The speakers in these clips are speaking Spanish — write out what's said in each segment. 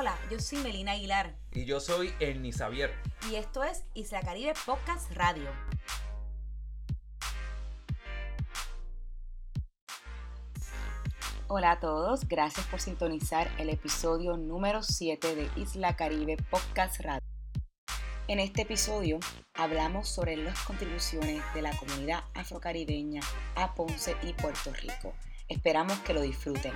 Hola, yo soy Melina Aguilar. Y yo soy Ernie Xavier. Y esto es Isla Caribe Podcast Radio. Hola a todos, gracias por sintonizar el episodio número 7 de Isla Caribe Podcast Radio. En este episodio hablamos sobre las contribuciones de la comunidad afrocaribeña a Ponce y Puerto Rico. Esperamos que lo disfruten.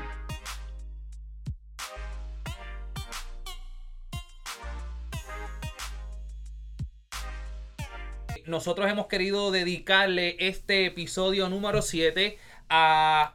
Nosotros hemos querido dedicarle este episodio número 7 a,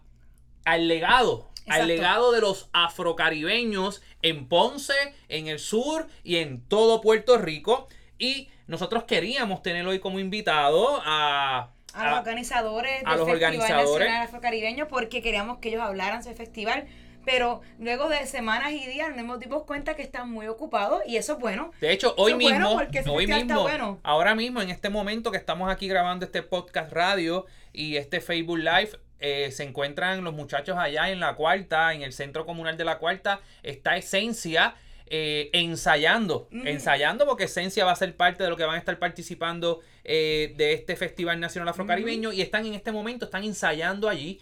al legado, al legado de los afrocaribeños en Ponce, en el sur y en todo Puerto Rico. Y nosotros queríamos tener hoy como invitado a a, los organizadores del Festival organizadores. Nacional Afrocaribeño porque queríamos que ellos hablaran sobre el festival pero luego de semanas y días nos dimos cuenta que están muy ocupados y eso es bueno. De hecho, hoy mismo, hoy mismo, ahora mismo, en este momento que estamos aquí grabando este podcast radio y este Facebook Live, eh, se encuentran los muchachos allá en la cuarta, en el centro comunal de la cuarta, está Esencia. Eh, ensayando, ensayando porque Esencia va a ser parte de lo que van a estar participando eh, de este Festival Nacional Afrocaribeño y están en este momento, están ensayando allí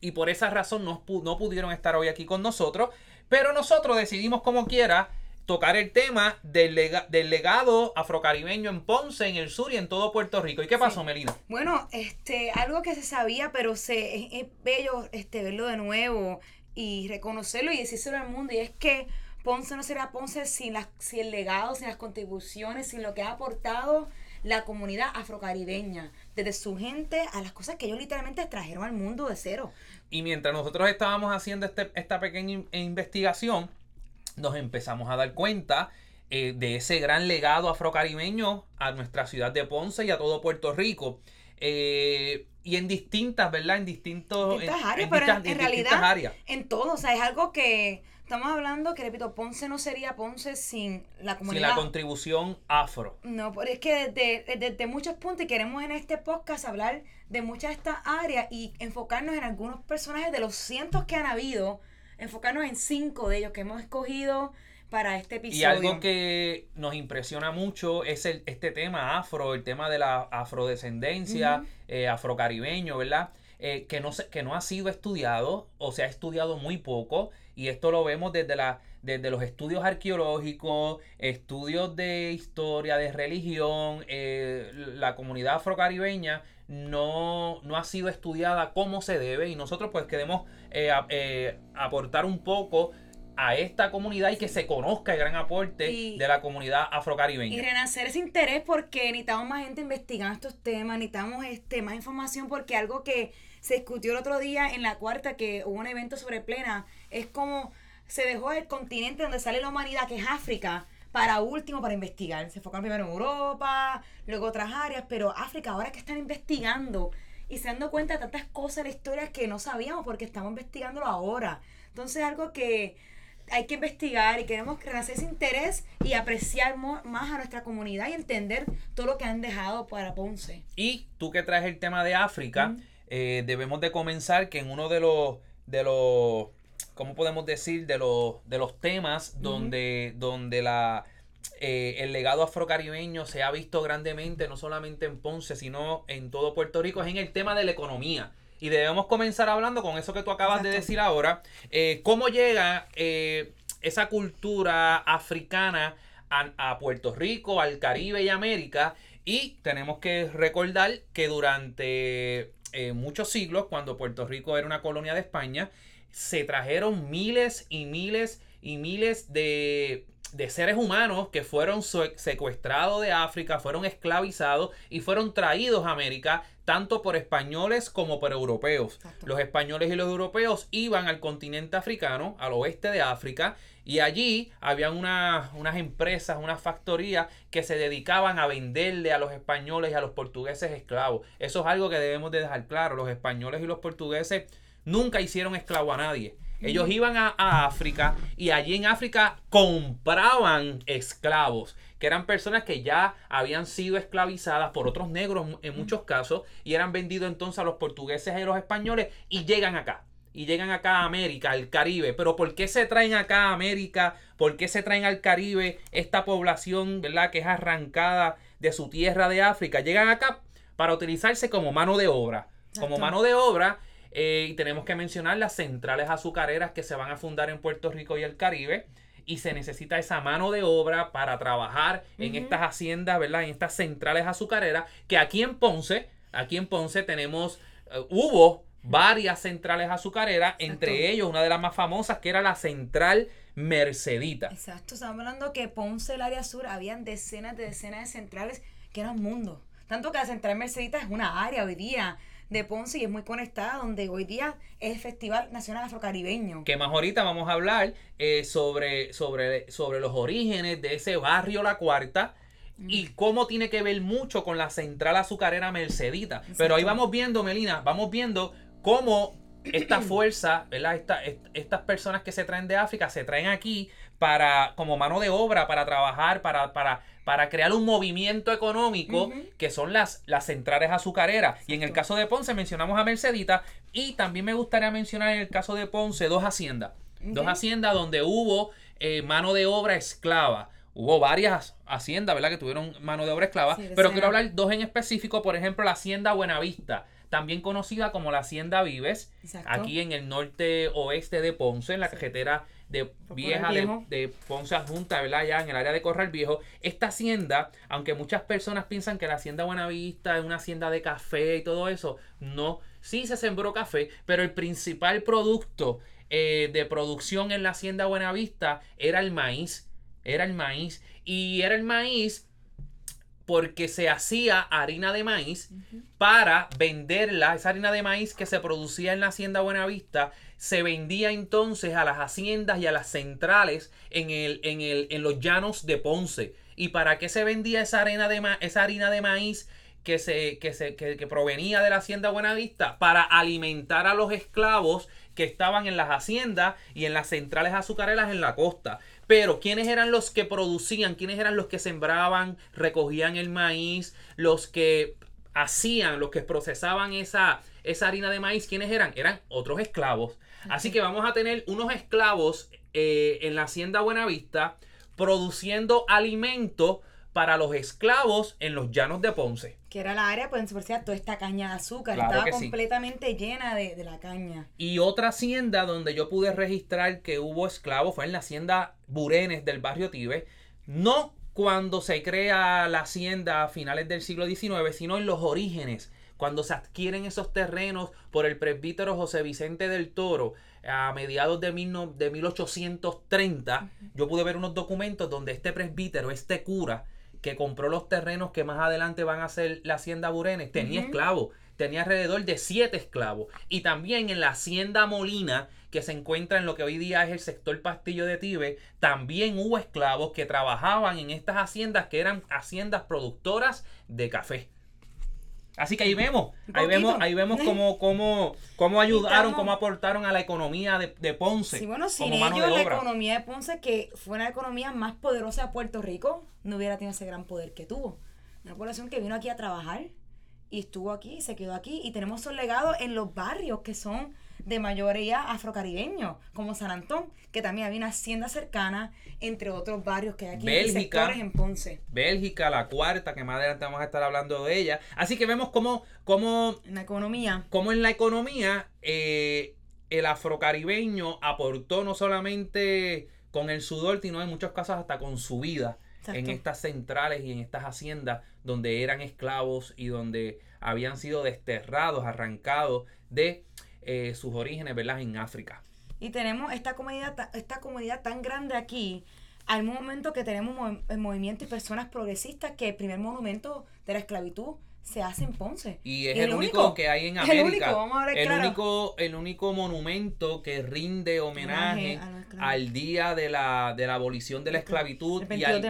y por esa razón no, no pudieron estar hoy aquí con nosotros. Pero nosotros decidimos como quiera tocar el tema del, del, legado afrocaribeño en Ponce, en el sur y en todo Puerto Rico. ¿Y qué pasó, Melina? Bueno, este, algo que se sabía, pero se, es, bello este, verlo de nuevo y reconocerlo y decírselo al mundo. Y es que Ponce no será Ponce sin, las, sin el legado, sin las contribuciones, sin lo que ha aportado la comunidad afrocaribeña, desde su gente a las cosas que ellos literalmente trajeron al mundo de cero. Y mientras nosotros estábamos haciendo este, esta pequeña investigación, nos empezamos a dar cuenta eh, de ese gran legado afrocaribeño a nuestra ciudad de Ponce y a todo Puerto Rico. Eh, y en distintas, ¿verdad? En distintos... áreas, pero en, realidad, áreas. en todo, o sea, es algo que Estamos hablando que, repito, Ponce no sería Ponce sin la comunidad. Sin la contribución afro. No, pero es que desde, desde, muchos puntos, y queremos en este podcast hablar de muchas de estas áreas y enfocarnos en algunos personajes de los cientos que han habido, enfocarnos en cinco de ellos que hemos escogido para este episodio. Y algo que nos impresiona mucho es el, este tema afro, el tema de la afrodescendencia, eh, afrocaribeño, ¿verdad? Eh, que, no que no ha sido estudiado o se ha estudiado muy poco y esto lo vemos desde, la, desde los estudios arqueológicos, estudios de historia, de religión. Eh, la comunidad afrocaribeña no, no ha sido estudiada como se debe y nosotros pues queremos eh, eh, aportar un poco a esta comunidad y que se conozca el gran aporte de la comunidad afrocaribeña. Y renacer ese interés porque necesitamos más gente investigando estos temas, necesitamos este, más información porque algo que se discutió el otro día en la cuarta que hubo un evento sobre plena, es como se dejó el continente donde sale la humanidad, que es África, para último para investigar. Se enfocaron primero en Europa, luego otras áreas, pero África ahora que están investigando y se dando cuenta de tantas cosas en la historia que no sabíamos porque estamos investigándolo ahora. Entonces algo que hay que investigar y queremos hacer ese interés y apreciar más a nuestra comunidad y entender todo lo que han dejado para Ponce. Y tú que traes el tema de África, eh, debemos de comenzar que en uno de los, de los, ¿cómo podemos decir? De los, de los temas donde, donde la, eh, el legado afrocaribeño se ha visto grandemente, no solamente en Ponce, sino en todo Puerto Rico, es en el tema de la economía. Y debemos comenzar hablando con eso que tú acabas de decir ahora, eh, cómo llega esa cultura africana a, a, Puerto Rico, al Caribe y América. Y tenemos que recordar que durante eh, muchos siglos, cuando Puerto Rico era una colonia de España, se trajeron miles y miles y miles de, de seres humanos que fueron secuestrados de África, fueron esclavizados y fueron traídos a América tanto por españoles como por europeos. Los españoles y los europeos iban al continente africano, al oeste de África, y allí habían unas empresas, unas factorías que se dedicaban a venderle a los españoles y a los portugueses esclavos. Eso es algo que debemos de dejar claro. Los españoles y los portugueses nunca hicieron esclavo a nadie. Ellos iban a, África y allí en África compraban esclavos, que eran personas que ya habían sido esclavizadas por otros negros en muchos casos y eran vendidos entonces a los portugueses y a los españoles y llegan acá. y llegan acá a América, al Caribe. Pero ¿por qué se traen acá a América? ¿Por qué se traen al Caribe esta población, ¿verdad? Que es arrancada de su tierra de África. Llegan acá para utilizarse como mano de obra. Como mano de obra. Eh, y tenemos que mencionar las centrales azucareras que se van a fundar en Puerto Rico y el Caribe. Y se necesita esa mano de obra para trabajar en estas haciendas, ¿verdad? En estas centrales azucareras. Que aquí en Ponce, aquí en Ponce tenemos, eh, hubo varias centrales azucareras, entre ellos una de las más famosas que era la central Mercedita. Exacto, estamos hablando que Ponce, el área sur, habían decenas de decenas de centrales que eran mundo. Tanto que la central Mercedita es una área hoy día de Ponce y es muy conectada, donde hoy día es el Festival Nacional Afrocaribeño. Que más ahorita vamos a hablar eh, sobre, sobre, sobre los orígenes de ese barrio La Cuarta y cómo tiene que ver mucho con la central azucarera Mercedita. Pero ahí vamos viendo, Melina, vamos viendo cómo esta fuerza, ¿verdad? estas personas que se traen de África se traen aquí para, como mano de obra, para trabajar, para, para, para crear un movimiento económico, que son las, las centrales azucareras. Y en el caso de Ponce mencionamos a Mercedita, y también me gustaría mencionar en el caso de Ponce dos haciendas. Dos haciendas donde hubo eh, mano de obra esclava. Hubo varias haciendas, ¿verdad? Que tuvieron mano de obra esclava. pero quiero hablar dos en específico. Por ejemplo, la hacienda Buenavista también conocida como la Hacienda Vives, aquí en el norte oeste de Ponce, en la cajetera de vieja de, Ponce adjunta, ¿verdad? Ya en el área de Corral Viejo. Esta hacienda, aunque muchas personas piensan que la hacienda Buenavista es una hacienda de café y todo eso, no. Sí se sembró café, pero el principal producto eh, de producción en la hacienda Buenavista era el maíz. Era el maíz. Y era el maíz porque se hacía harina de maíz para venderla, esa harina de maíz que se producía en la hacienda Buenavista, se vendía entonces a las haciendas y a las centrales en, el, en, el, en los llanos de Ponce. ¿Y para qué se vendía esa, harina de, esa harina de maíz? Que, se, que, se, que provenía de la hacienda Buenavista para alimentar a los esclavos que estaban en las haciendas y en las centrales azucareras en la costa. Pero, ¿quiénes eran los que producían? ¿Quiénes eran los que sembraban, recogían el maíz, los que hacían, los que procesaban esa, esa harina de maíz? ¿Quiénes eran? Eran otros esclavos. Así que vamos a tener unos esclavos eh, en la hacienda Buenavista produciendo alimento para los esclavos en los llanos de Ponce. Que era la área, pues, por toda esta caña de azúcar. Estaba completamente llena de, la caña. Y otra hacienda donde yo pude registrar que hubo esclavos fue en la hacienda Burenes del barrio Tibe. No cuando se crea la hacienda a finales del siglo XIX, sino en los orígenes. Cuando se adquieren esos terrenos por el presbítero José Vicente del Toro a mediados de, mil de 1830, yo pude ver unos documentos donde este presbítero, este cura, que compró los terrenos que más adelante van a ser la hacienda Burenes, tenía esclavos, tenía alrededor de siete esclavos. Y también en la hacienda Molina, que se encuentra en lo que hoy día es el sector Pastillo de Tibe, también hubo esclavos que trabajaban en estas haciendas que eran haciendas productoras de café. Así que ahí vemos, ahí vemos, ahí vemos cómo, cómo, cómo ayudaron, cómo aportaron a la economía de, Ponce. Sí, bueno, sin ellos la economía de Ponce, que fue una economía más poderosa de Puerto Rico, no hubiera tenido ese gran poder que tuvo. Una población que vino aquí a trabajar y estuvo aquí, se quedó aquí y tenemos su legado en los barrios que son de mayoría afrocaribeño, como San Antón, que también había una hacienda cercana, entre otros barrios que hay aquí Bélgica, sectores en Ponce. Bélgica, la cuarta, que más adelante vamos a estar hablando de ella. Así que vemos cómo, cómo en la economía. Cómo en la economía eh, el afrocaribeño aportó no solamente con el sudor, sino en muchos casos hasta con su vida. en estas centrales y en estas haciendas donde eran esclavos y donde habían sido desterrados, arrancados de eh, sus orígenes, ¿verdad? En África. Y tenemos esta comunidad, esta comunidad tan grande aquí, al momento que tenemos el movimiento y personas progresistas que el primer monumento de la esclavitud se hace en Ponce. Y es, el, único, que hay en América. El único, vamos a ver, el único, el único monumento que rinde homenaje, al día de la, de la abolición de la esclavitud y al,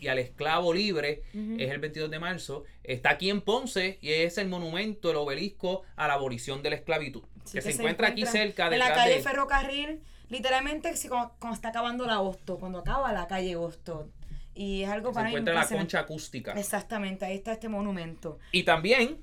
y, al, esclavo libre es el 22 de marzo. Está aquí en Ponce y es el monumento, el obelisco a la abolición de la esclavitud. Que, se, encuentra aquí cerca de la calle Ferrocarril, literalmente cuando, cuando, está acabando el agosto, cuando acaba la calle agosto. Y es algo para Se encuentra la concha acústica. Exactamente, ahí está este monumento. Y también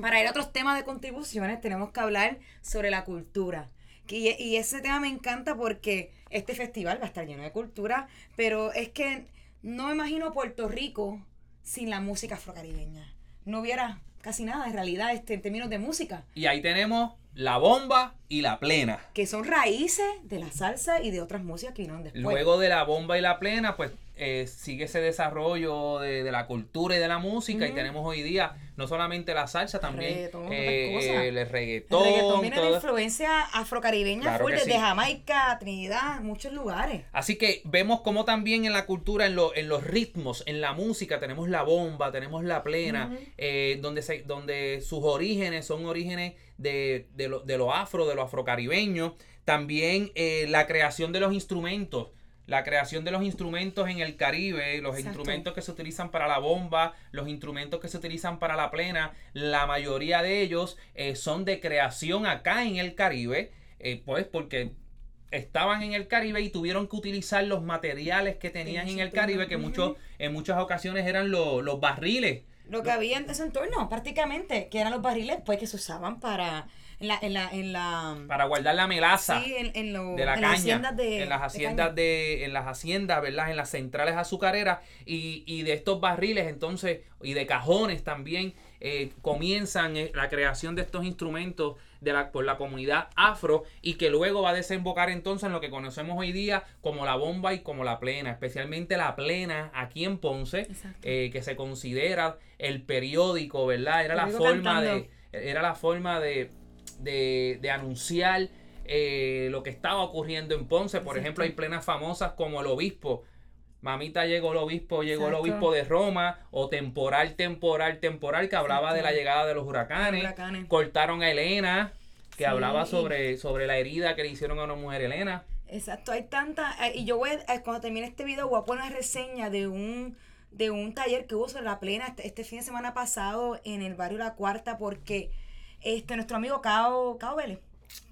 para ir a otros temas de contribuciones, tenemos que hablar sobre la cultura. Y, y ese tema me encanta porque este festival va a estar lleno de cultura, pero es que no me imagino Puerto Rico sin la música afrocaribeña. No hubiera casi nada en realidad este, en términos de música. Y ahí tenemos la bomba y la plena. Que son raíces de la salsa y de otras músicas que vinieron después. Luego de la bomba y la plena, pues eh, sigue ese desarrollo de, la cultura y de la música. Y tenemos hoy día no solamente la salsa, también eh, el reggaetón. El reggaetón viene de influencia afrocaribeña full, desde Jamaica, Trinidad, muchos lugares. Así que vemos como también en la cultura, en, en los ritmos, en la música, tenemos la bomba, tenemos la plena, eh, donde, se, donde sus orígenes son orígenes de, de, lo, de lo afro, de lo afrocaribeño. También la creación de los instrumentos la creación de los instrumentos en el Caribe, los instrumentos que se utilizan para la bomba, los instrumentos que se utilizan para la plena, la mayoría de ellos eh, son de creación acá en el Caribe, eh, pues porque estaban en el Caribe y tuvieron que utilizar los materiales que tenían en el Caribe, que muchos, en muchas ocasiones eran los barriles. Lo que había en ese entorno, prácticamente, que eran los barriles pues que se usaban para en la, en la, en la para guardar la melaza sí, en, en de la caña, las haciendas de, en las haciendas de, en las haciendas, ¿verdad? En las centrales azucareras y, y de estos barriles entonces y de cajones también eh, comienzan eh, la creación de estos instrumentos de la, por la comunidad afro y que luego va a desembocar entonces en lo que conocemos hoy día como la bomba y como la plena, especialmente la plena aquí en Ponce, eh, que se considera el periódico, ¿verdad? Era la forma de era la forma de de, de anunciar eh, lo que estaba ocurriendo en Ponce. Por ejemplo, hay plenas famosas como el obispo. Mamita llegó el obispo, llegó el obispo de Roma, o temporal, temporal, temporal, que hablaba de la llegada de los huracanes. Cortaron a Elena, que hablaba sobre, sobre la herida que le hicieron a una mujer Elena. Exacto, hay tanta, eh, y yo voy, eh, cuando termine este video voy a poner una reseña de un, de un taller que hubo sobre la plena este, este fin de semana pasado en el barrio La Cuarta, porque este, nuestro amigo Cao, Cao Vélez.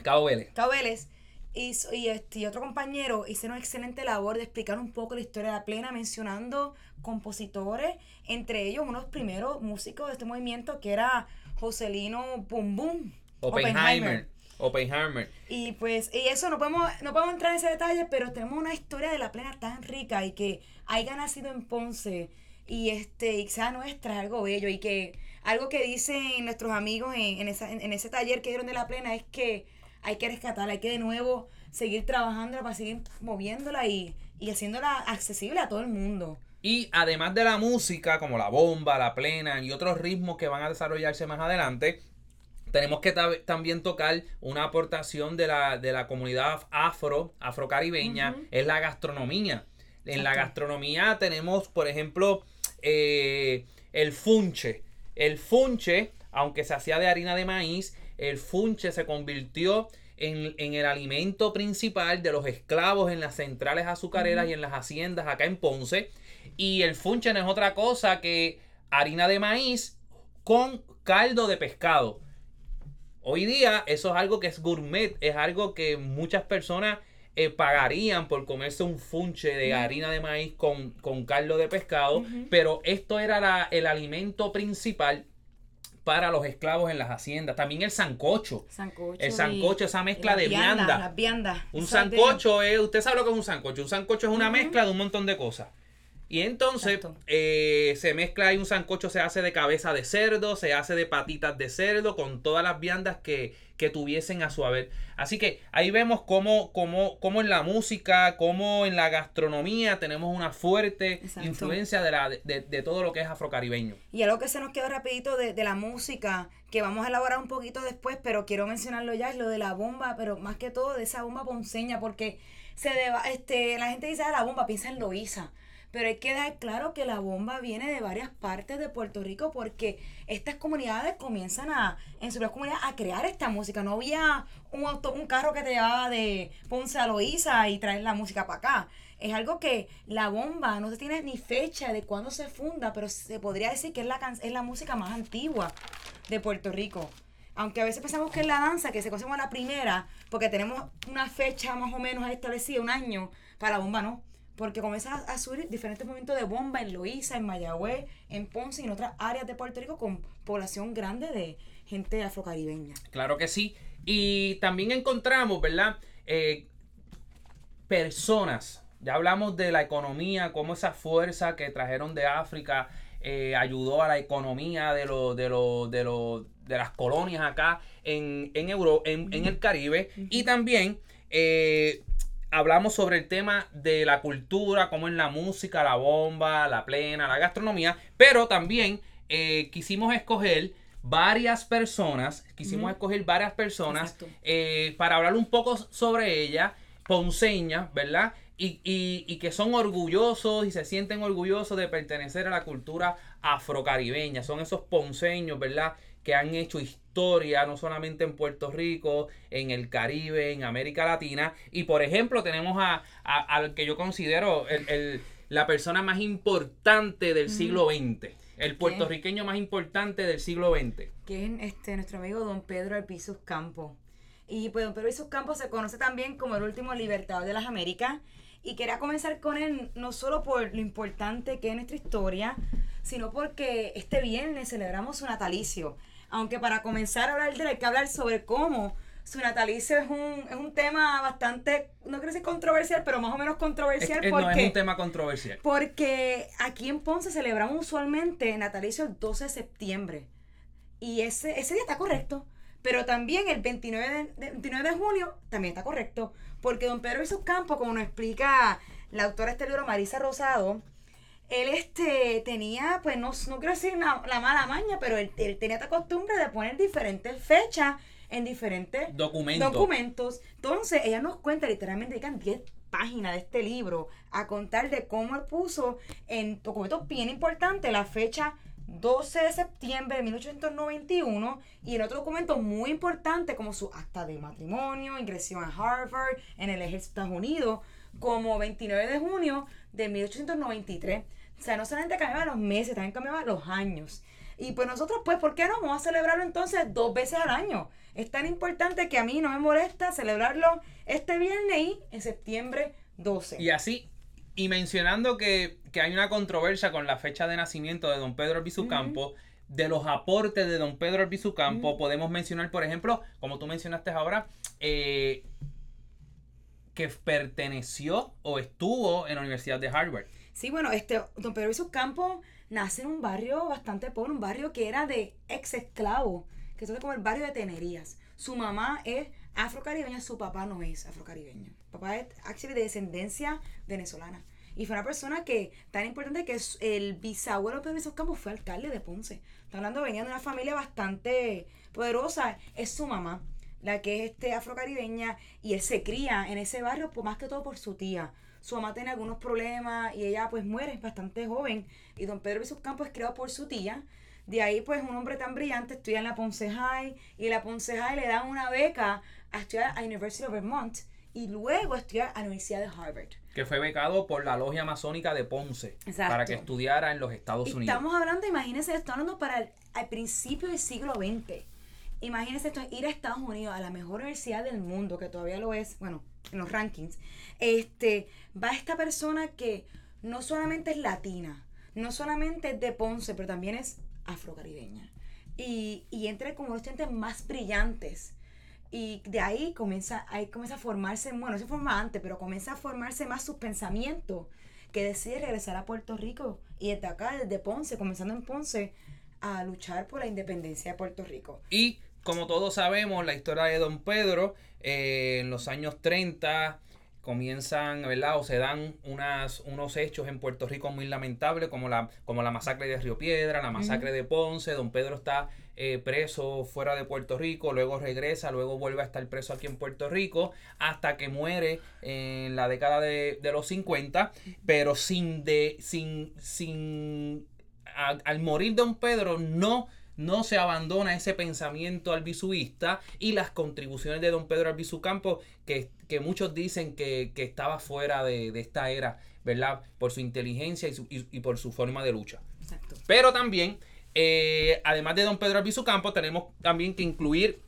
Cao Vélez. Cao Vélez. Y, y, este, y otro compañero hicieron una excelente labor de explicar un poco la historia de la plena, mencionando compositores, entre ellos unos primeros músicos de este movimiento que era Joselino Bum Bum. Oppenheimer. Oppenheimer. Y pues, y eso no podemos, no podemos entrar en ese detalle, pero tenemos una historia de la plena tan rica y que haya nacido en Ponce y este, y sea nuestra, es algo bello y que algo que dicen nuestros amigos en, en, ese taller que dieron de la plena es que hay que rescatarla, hay que de nuevo seguir trabajándola para seguir moviéndola y, y haciéndola accesible a todo el mundo. Y además de la música, como la bomba, la plena y otros ritmos que van a desarrollarse más adelante, tenemos que también tocar una aportación de la, de la comunidad afro, afrocaribeña, es la gastronomía. En la gastronomía tenemos, por ejemplo, eh, el funche. El funche, aunque se hacía de harina de maíz, el funche se convirtió en, el alimento principal de los esclavos en las centrales azucareras y en las haciendas acá en Ponce. Y el funche no es otra cosa que harina de maíz con caldo de pescado. Hoy día eso es algo que es gourmet, es algo que muchas personas eh, pagarían por comerse un funche de harina de maíz con, con caldo de pescado, pero esto era el alimento principal para los esclavos en las haciendas. También el sancocho. el sancocho, esa mezcla de vianda. Un sancocho es, usted sabe lo que es un sancocho. Un sancocho es una mezcla de un montón de cosas. Y entonces eh, se mezcla y un sancocho se hace de cabeza de cerdo, se hace de patitas de cerdo, con todas las viandas que, que tuviesen a su haber. Así que ahí vemos cómo, cómo, cómo en la música, cómo en la gastronomía tenemos una fuerte influencia de, la, de, de, todo lo que es afrocaribeño. Y algo que se nos quedó rapidito de, de la música, que vamos a elaborar un poquito después, pero quiero mencionarlo ya, es lo de la bomba, pero más que todo de esa bomba ponceña, porque se deba, este, la gente dice, ah, la bomba, piensa en Loíza pero hay que dar claro que la bomba viene de varias partes de Puerto Rico porque estas comunidades comienzan a, en su comunidad, a crear esta música. No había un auto, un carro que te llevaba de Ponce a Loíza y traer la música para acá. Es algo que la bomba no se tiene ni fecha de cuándo se funda, pero se podría decir que es la, es la música más antigua de Puerto Rico. Aunque a veces pensamos que es la danza, que se conoce como la primera, porque tenemos una fecha más o menos establecida, un año, para la bomba no porque comienza a subir diferentes movimientos de bomba en Loíza, en Mayagüez, en Ponce y en otras áreas de Puerto Rico con población grande de gente afrocaribeña. Claro que sí. Y también encontramos, ¿verdad? Eh, personas. Ya hablamos de la economía, cómo esa fuerza que trajeron de África eh, ayudó a la economía de, lo, de, lo, de, lo, de las colonias acá en, en, Euro, en, en el Caribe. Y también eh, hablamos sobre el tema de la cultura, como en la música, la bomba, la plena, la gastronomía. Pero también eh, quisimos escoger varias personas, quisimos escoger varias personas para hablar un poco sobre ella, ponceña, ¿verdad? y, que son orgullosos y se sienten orgullosos de pertenecer a la cultura afrocaribeña. Son esos ponceños, ¿verdad? Que han hecho historia no solamente en Puerto Rico, en el Caribe, en América Latina. Y por ejemplo, tenemos a, al que yo considero el, la persona más importante del siglo XX. El puertorriqueño más importante del siglo XX. Que es este, nuestro amigo don Pedro Alpizus Campo. Y pues don Pedro Alpizus Campo se conoce también como el último libertador de las Américas y quería comenzar con él no solo por lo importante que es nuestra historia, sino porque este viernes celebramos su natalicio. Aunque para comenzar a hablar de él hay que hablar sobre cómo su natalicio es un, es un tema bastante, no quiero decir controversial, pero más o menos controversial. porque, no es un tema controversial. Porque aquí en Ponce celebramos usualmente natalicio el 12 de septiembre. Y ese, ese día está correcto. Pero también el 29 de, 29 de junio también está correcto, porque don Pedro sus Campos, como nos explica la autora de este libro, Marisa Rosado, él este, tenía, pues no, no quiero decir la mala maña, pero él, tenía esta costumbre de poner diferentes fechas en diferentes documentos. documentos. Entonces, ella nos cuenta, literalmente, dedican 10 páginas de este libro a contar de cómo él puso en documentos bien importantes la fecha 12 de septiembre de 1891 y en otro documento muy importante como su acta de matrimonio, ingresión a Harvard, en el ejército de Estados Unidos, como 29 de junio de 1893. O sea, no solamente cambiaba los meses, también cambiaba los años. Y pues nosotros, pues, ¿por qué no vamos a celebrarlo entonces dos veces al año? Es tan importante que a mí no me molesta celebrarlo este viernes y en septiembre 12. Y así y mencionando que, hay una controversia con la fecha de nacimiento de don Pedro Albizu Campo, de los aportes de don Pedro Albizu Campo, podemos mencionar, por ejemplo, como tú mencionaste ahora, eh, que perteneció o estuvo en la Universidad de Harvard. Sí, bueno, este, don Pedro Albizu Campo nace en un barrio bastante pobre, un barrio que era de ex esclavo, que es como el barrio de Tenerías. Su mamá es afrocaribeña, su papá no es afrocaribeño. Papá es actually de descendencia venezolana. Y fue una persona que, tan importante que el bisabuelo Pedro Isos Campos fue alcalde de Ponce. Está hablando, venía de una familia bastante poderosa. Es su mamá, la que es este afrocaribeña, y él se cría en ese barrio, pues, más que todo por su tía. Su mamá tiene algunos problemas y ella pues muere bastante joven. Y don Pedro Isos Campos es criado por su tía. De ahí, pues, un hombre tan brillante estudia en la Ponce High y la Ponce High le da una beca a estudiar a University of Vermont y luego estudiar a la Universidad de Harvard. Que fue becado por la Logia Masónica de Ponce para que estudiara en los Estados Unidos. Estamos hablando, imagínense, estamos hablando para el, al principio del siglo XX. Imagínense esto, ir a Estados Unidos, a la mejor universidad del mundo, que todavía lo es, bueno, en los rankings. Este, va esta persona que no solamente es latina, no solamente es de Ponce, pero también es afrocaribeña. Y, y entre como los estudiantes más brillantes y de ahí comienza, ahí comienza a formarse, bueno, se forma antes, pero comienza a formarse más sus pensamientos, que decide regresar a Puerto Rico y desde acá, desde Ponce, comenzando en Ponce, a luchar por la independencia de Puerto Rico. Y como todos sabemos, la historia de Don Pedro, eh, en los años 30, comienzan, ¿verdad? O se dan unas, unos hechos en Puerto Rico muy lamentables, como la, como la masacre de Río Piedra, la masacre de Ponce. Don Pedro está eh, preso fuera de Puerto Rico, luego regresa, luego vuelve a estar preso aquí en Puerto Rico, hasta que muere en la década de, los 50, pero sin de, sin, sin, al morir Don Pedro no no se abandona ese pensamiento albisuista y las contribuciones de don Pedro Albizu Campo, que, que muchos dicen que, estaba fuera de, esta era, ¿verdad? Por su inteligencia y, por su forma de lucha. Pero también, eh, además de don Pedro Albizu Campo, tenemos también que incluir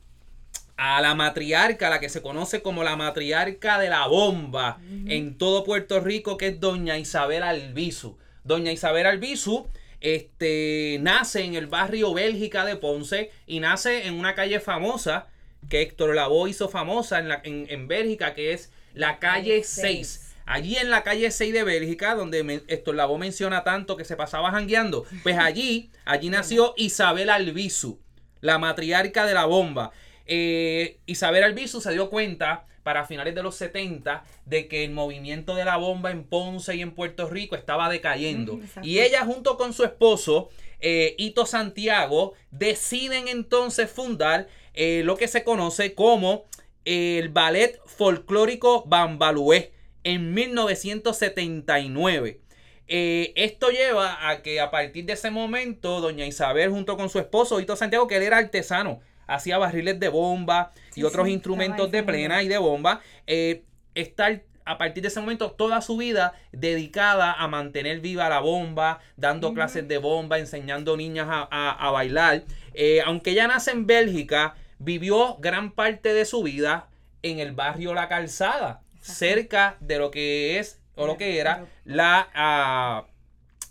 a la matriarca, la que se conoce como la matriarca de la bomba en todo Puerto Rico, que es doña Isabel Albizu. Doña Isabel Albizu este, nace en el barrio Bélgica de Ponce y nace en una calle famosa que Héctor Lavoe hizo famosa en, la, en, Bélgica, que es la calle 6. Allí en la calle 6 de Bélgica, donde Héctor Lavoe menciona tanto que se pasaba jangueando, pues allí, allí nació Isabel Albizu, la matriarca de la bomba. Eh, Isabel Albizu se dio cuenta para finales de los 70 de que el movimiento de la bomba en Ponce y en Puerto Rico estaba decayendo. y ella junto con su esposo, eh, Ito Santiago, deciden entonces fundar eh, lo que se conoce como el ballet folclórico Bambalué en 1979. esto lleva a que a partir de ese momento, doña Isabel junto con su esposo, Ito Santiago, que él era artesano, hacía barriles de bomba y otros instrumentos de plena y de bomba. Eh, estar a partir de ese momento toda su vida dedicada a mantener viva la bomba, dando clases de bomba, enseñando niñas a, bailar. Eh, aunque ella nace en Bélgica, vivió gran parte de su vida en el barrio La Calzada, cerca de lo que es o lo que era la, ah,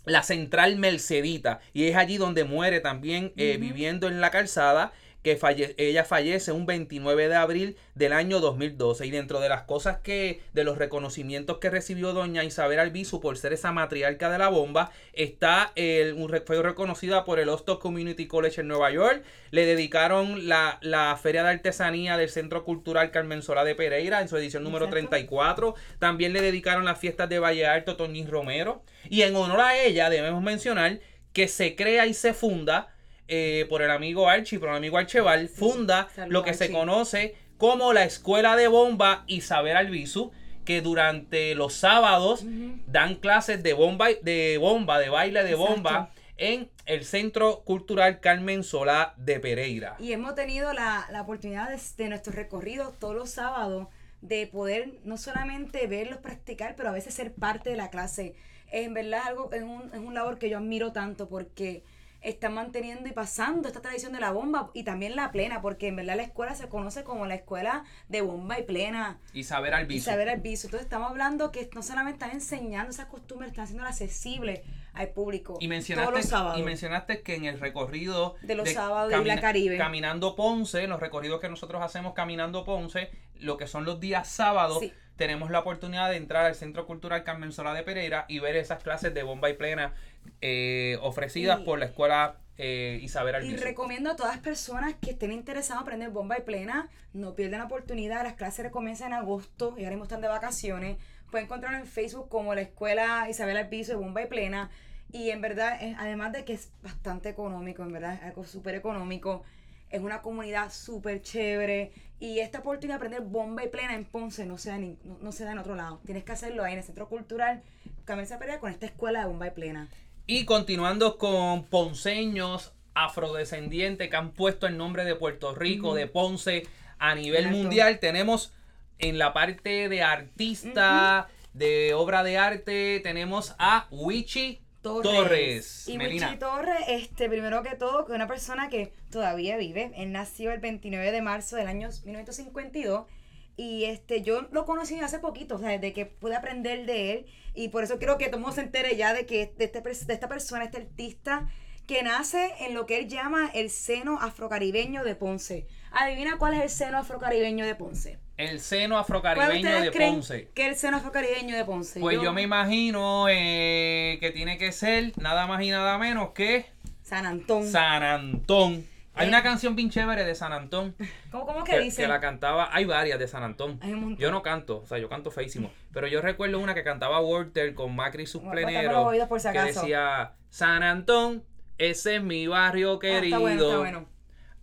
la central Mercedita. Y es allí donde muere también eh, viviendo en la calzada que ella fallece un 29 de abril del año 2012. Y dentro de las cosas que, de los reconocimientos que recibió doña Isabel Albizu por ser esa matriarca de la bomba, está el, un, fue reconocida por el Hostos Community College en Nueva York. Le dedicaron la, la Feria de Artesanía del Centro Cultural Carmen Sola de Pereira en su edición número 34. También le dedicaron las fiestas de Valle Alto Toñín Romero. Y en honor a ella debemos mencionar que se crea y se funda eh, por el amigo Archie, por el amigo Archeval, funda lo que se conoce como la Escuela de Bomba Isabel Albizu, que durante los sábados dan clases de bomba, de bomba, de baile de bomba en el Centro Cultural Carmen Solá de Pereira. Y hemos tenido la, oportunidad de, de nuestros recorridos todos los sábados de poder no solamente verlos practicar, pero a veces ser parte de la clase. En verdad algo, es un, es un labor que yo admiro tanto porque están manteniendo y pasando esta tradición de la bomba y también la plena, porque en verdad la escuela se conoce como la escuela de bomba y plena. Y saber al viso. Y saber al viso. Entonces estamos hablando que no solamente están enseñando esas costumbres, están haciendo accesible al público. Y mencionaste, y mencionaste que en el recorrido de los sábados de la Caribe. Caminando Ponce, los recorridos que nosotros hacemos caminando Ponce, lo que son los días sábados. tenemos la oportunidad de entrar al Centro Cultural Carmen Sola de Pereira y ver esas clases de bomba y plena eh, ofrecidas por la escuela eh, Isabel Albizu. Y recomiendo a todas las personas que estén interesadas en aprender bomba y plena, no pierdan la oportunidad, las clases comienzan en agosto y ahora mismo están de vacaciones, pueden encontrarlo en Facebook como la escuela Isabel Albizu de bomba y plena y en verdad, además de que es bastante económico, en verdad, es algo súper económico, es una comunidad súper chévere y esta oportunidad de aprender bomba y plena en Ponce no se, da no, se da en otro lado. Tienes que hacerlo ahí en el Centro Cultural Camisa Pereira con esta escuela de bomba y plena. Y continuando con ponceños afrodescendientes que han puesto el nombre de Puerto Rico, de Ponce a nivel mundial, tenemos en la parte de artista, de obra de arte, tenemos a Wichi Torres. Y Wichi Torres, este, primero que todo, que es una persona que todavía vive. Él nació el 29 de marzo del año 1952 y este, yo lo conocí hace poquito, o sea, desde que pude aprender de él. Y por eso quiero que todo el mundo se entere ya de que de, este, de esta persona, este artista, que nace en lo que él llama el seno afrocaribeño de Ponce. Adivina cuál es el seno afrocaribeño de Ponce. El seno afrocaribeño de Ponce. ¿Qué es el seno afrocaribeño de Ponce? Pues yo, me imagino eh, que tiene que ser nada más y nada menos que San Antón. San Antón. Hay una canción bien chévere de San Antón. ¿Cómo, cómo que, dice? Que la cantaba, hay varias de San Antón. Yo no canto, o sea, yo canto feísimo. Pero yo recuerdo una que cantaba Walter con Macri y sus pleneros. que decía, San Antón, ese es mi barrio querido. Ah, está bueno, está bueno.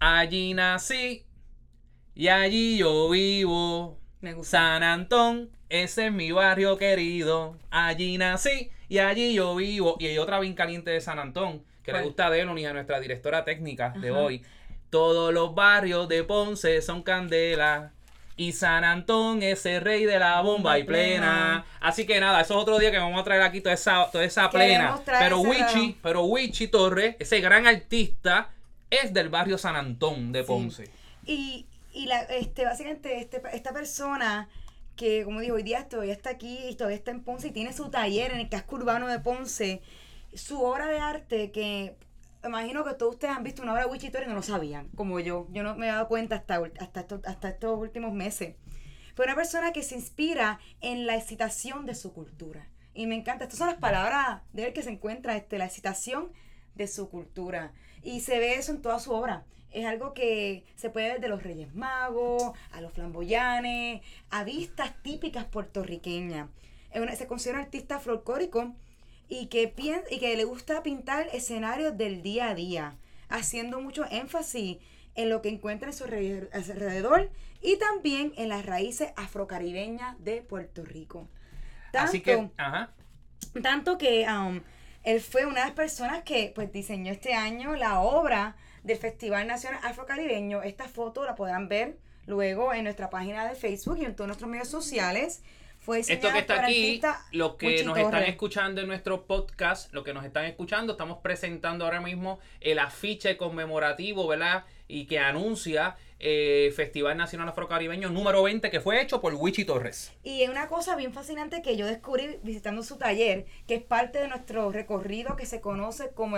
Allí nací y allí yo vivo. Me gusta. San Antón, ese es mi barrio querido. Allí nací y allí yo vivo. Y hay otra bien caliente de San Antón que le gusta a Delon a nuestra directora técnica de hoy. Todos los barrios de Ponce son candela. Y San Antón es el rey de la bomba y plena. Así que nada, eso es otro día que vamos a traer aquí toda esa, toda esa plena. Pero Wichi, pero Wichi Torres, ese gran artista, es del barrio San Antón de Ponce. Y y la, este, básicamente este, esta persona que, como digo, hoy día todavía está aquí y todavía está en Ponce y tiene su taller en el casco urbano de Ponce, su obra de arte que imagino que todos ustedes han visto una obra de Wichita y no lo sabían, como yo. Yo no me he dado cuenta hasta, hasta, hasta estos últimos meses. Fue una persona que se inspira en la excitación de su cultura. Y me encanta. Estas son las palabras de él que se encuentra, este, la excitación de su cultura. Y se ve eso en toda su obra. Es algo que se puede ver de los Reyes Magos, a los flamboyanes, a vistas típicas puertorriqueñas. se considera un artista folclórico y que, y que le gusta pintar escenarios del día a día, haciendo mucho énfasis en lo que encuentra en su alrededor y también en las raíces afrocaribeñas de Puerto Rico. Tanto, Así que, Tanto que um, él fue una de las personas que pues diseñó este año la obra del Festival Nacional Afrocaribeño. Esta foto la podrán ver luego en nuestra página de Facebook y en todos nuestros medios sociales. Fue Esto que está aquí, los que nos están escuchando en nuestro podcast, lo que nos están escuchando, estamos presentando ahora mismo el afiche conmemorativo, ¿verdad? Y que anuncia eh, Festival Nacional Afrocaribeño número 20 que fue hecho por Wichi Torres. Y es una cosa bien fascinante que yo descubrí visitando su taller, que es parte de nuestro recorrido que se conoce como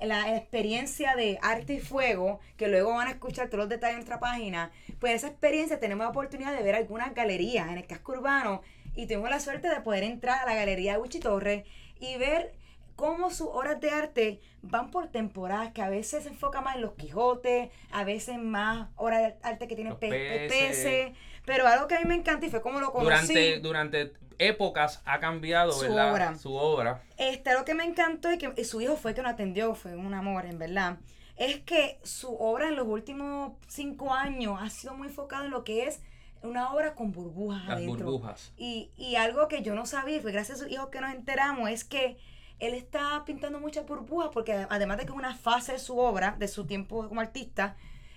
la experiencia de arte y fuego, que luego van a escuchar todos los detalles en nuestra página. Pues esa experiencia tenemos la oportunidad de ver algunas galerías en el casco urbano y tuvimos la suerte de poder entrar a la galería de Wichi Torres y ver cómo sus obras de arte van por temporadas, que a veces se enfoca más en los Quijotes, a veces más obras de arte que tienen peces. pero algo que a mí me encanta y fue como lo conocí. Durante, durante épocas ha cambiado, su Obra. Su obra. Este, lo que me encantó y que su hijo fue que nos atendió, fue un amor, en verdad, es que su obra en los últimos cinco años ha sido muy enfocada en lo que es una obra con burbujas Las burbujas. Y, y algo que yo no sabía, fue gracias a su hijo que nos enteramos, es que él está pintando muchas burbujas porque además de que es una fase de su obra, de su tiempo como artista,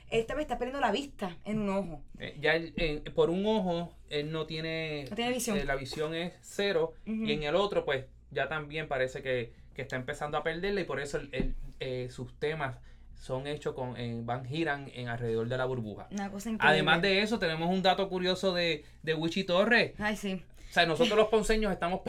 él también está perdiendo la vista en un ojo. Eh, ya por un ojo él no tiene, no tiene visión. Eh, la visión es cero y en el otro pues ya también parece que, está empezando a perderla y por eso eh, sus temas son hechos con van giran en alrededor de la burbuja. Una cosa Además de eso tenemos un dato curioso de, de Wichi Torres. Ay, sí. O sea, nosotros los ponceños estamos,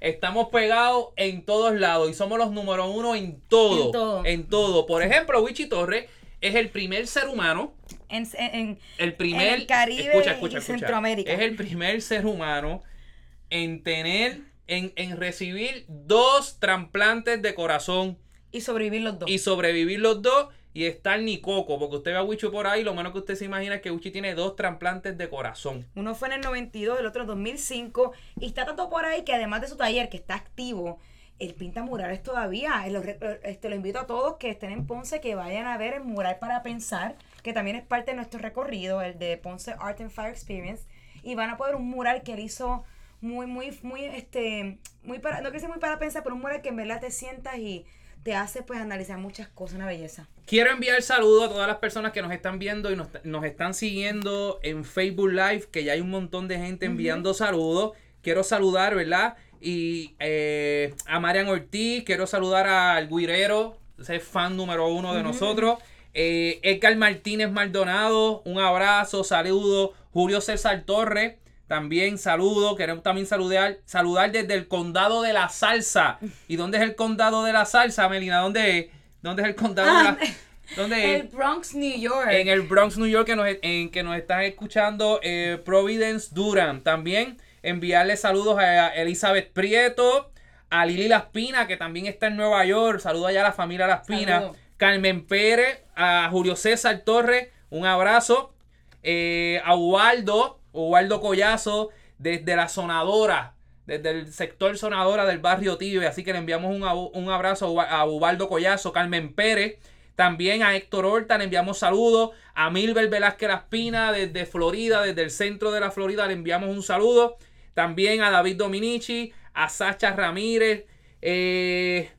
estamos pegados en todos lados y somos los número uno en todo. En todo. Por ejemplo, Wichi Torres es el primer ser humano. En, el primer. Caribe y Centroamérica. Es el primer ser humano en tener, en, en recibir dos trasplantes de corazón. Y sobrevivir los dos. Y sobrevivir los dos y estar ni coco, porque usted ve a Wichi por ahí, lo menos que usted se imagina es que Wichi tiene dos trasplantes de corazón. Uno fue en el 92, el otro en el 2005, y está tanto por ahí que además de su taller, que está activo, él pinta murales todavía. Este, lo invito a todos que estén en Ponce, que vayan a ver el mural para pensar, que también es parte de nuestro recorrido, el de Ponce Art and Fire Experience, y van a poder un mural que él hizo muy, muy, muy, este, muy para, no que sea muy para pensar, pero un mural que en verdad te sientas y te hace pues analizar muchas cosas, una belleza. Quiero enviar saludos a todas las personas que nos están viendo y nos, están siguiendo en Facebook Live, que ya hay un montón de gente enviando saludos. Quiero saludar, ¿verdad? Y eh, a Marian Ortiz, quiero saludar al Guirero, ese fan número uno de nosotros. Eh, Edgar Martínez Maldonado, un abrazo, saludo. Julio César Torres, también saludo, queremos también saludar, saludar desde el condado de la salsa. ¿Y dónde es el condado de la salsa, Melina? ¿Dónde es? ¿Dónde es el condado de la ah, ¿Dónde El Bronx, New York. En el Bronx, New York, que nos, en que nos están escuchando eh, Providence Durham. También enviarle saludos a Elizabeth Prieto, a Lili Laspina, que también está en Nueva York. Saludos allá a la familia Laspina. Carmen Pérez, a Julio César Torres, un abrazo. Eh, a Ubaldo, Ubaldo Collazo desde la sonadora, desde el sector sonadora del barrio Tibia. Así que le enviamos un, abrazo a Ubaldo Collazo, Carmen Pérez. También a Héctor Horta le enviamos saludos. A Milber Velázquez Laspina desde Florida, desde el centro de la Florida, le enviamos un saludo. También a David Dominici, a Sacha Ramírez. Eh,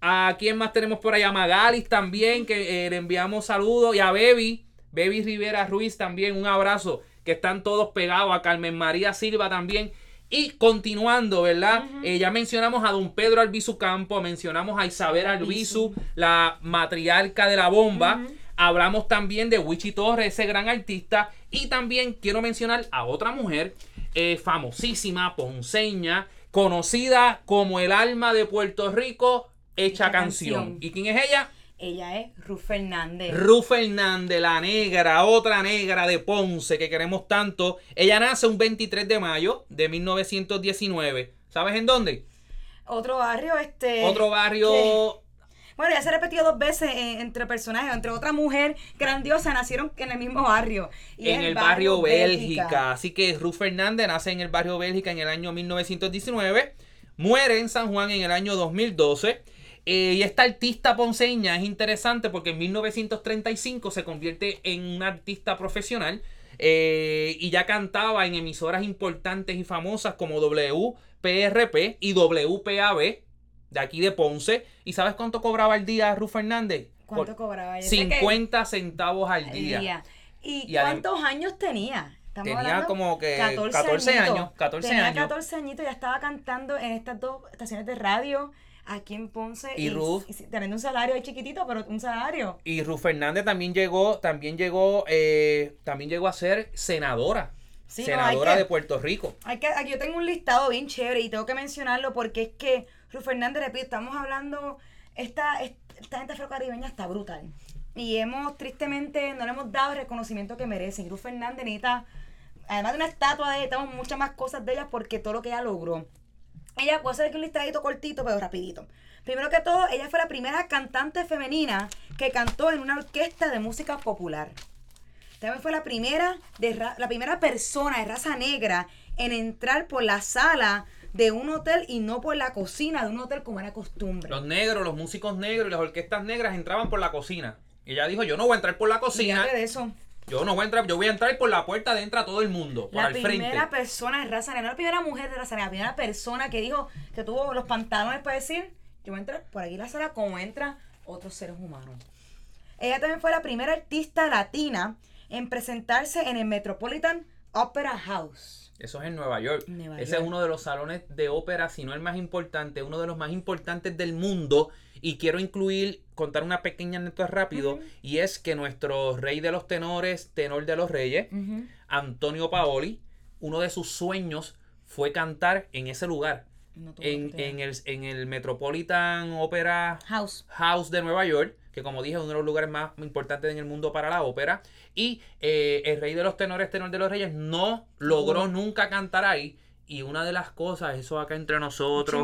¿A quién más tenemos por ahí? A Magalis también, que eh, le enviamos saludos. Y a Baby, Baby Rivera Ruiz también, un abrazo que están todos pegados, a Carmen María Silva también. Y continuando, ¿verdad? Eh, ya mencionamos a don Pedro Albizu Campo, mencionamos a Isabel Albizu, la matriarca de la bomba, Hablamos también de Wichi Torres, ese gran artista. Y también quiero mencionar a otra mujer eh, famosísima, ponceña, conocida como el alma de Puerto Rico, hecha Hecha canción. canción. ¿Y quién es ella? Ella es Ruth Fernández. Ru Fernández, la negra, otra negra de Ponce que queremos tanto. Ella nace un 23 de mayo de 1919. ¿Sabes en dónde? Otro barrio, este. Otro barrio. que- Bueno, ya se ha repetido dos veces eh, entre personajes, entre otra mujer grandiosa, nacieron en el mismo barrio. y en el barrio Bélgica. Así que Ruth Fernández nace en el barrio Bélgica en el año 1919. Muere en San Juan en el año 2012. Eh, y esta artista ponceña es interesante porque en 1935 se convierte en una artista profesional. eh, y ya cantaba en emisoras importantes y famosas como WPRP y WPAB de aquí de Ponce. ¿Y sabes cuánto cobraba al día Ruth Fernández? ¿Cuánto Por cobraba? Yo sé que 50 centavos al día. día. ¿Y, Y cuántos años tenía? Estamos Tenía como que 14 añitos. años, 14 tenía años. 14 añitos, ya estaba cantando en estas dos estaciones de radio aquí en Ponce. Y Ruth. y teniendo un salario ahí chiquitito, pero un salario. Y Ruth Fernández también llegó, también llegó, eh, también llegó a ser senadora. Sí, senadora que- de Puerto Rico. Hay que, aquí yo tengo un listado bien chévere y tengo que mencionarlo porque es que Ruth Fernández, repito, estamos hablando, esta, esta gente afrocaribeña está brutal. Y hemos, tristemente, no le hemos dado el reconocimiento que merecen. Ruth Fernández necesita, además de una estatua de ella, tenemos muchas más cosas de ella porque todo lo que ella logró. Ella puede hacer aquí un listadito cortito, pero rapidito. Primero que todo, ella fue la primera cantante femenina que cantó en una orquesta de música popular. También fue la primera, de ra- la primera persona de raza negra en entrar por la sala de un hotel y no por la cocina de un hotel como era costumbre. Los negros, los músicos negros y las orquestas negras entraban por la cocina. Y ella dijo, yo no voy a entrar por la cocina, Fíjate de eso. Yo no voy a entrar, yo voy a entrar por la puerta de entra todo el mundo, por La al frente. primera persona de raza negra, no la primera mujer de raza negra, la primera persona que dijo que tuvo los pantalones para decir, yo voy a entrar por aquí la sala como entran otros seres humanos. Ella también fue la primera artista latina en presentarse en el Metropolitan Opera House. Eso es en Nueva York. Nueva Ese York. es uno de los salones de ópera, si no el más importante, uno de los más importantes del mundo. Y quiero incluir, contar una pequeña anécdota rápido, y es que nuestro rey de los tenores, tenor de los reyes. Antonio Paoli, uno de sus sueños fue cantar en ese lugar, No en, en el, en el Metropolitan Opera House. House de Nueva York, que como dije es uno de los lugares más importantes en el mundo para la ópera. Y eh, el rey de los tenores, tenor de los reyes, no logró nunca cantar ahí. Y una de las cosas, eso acá entre nosotros,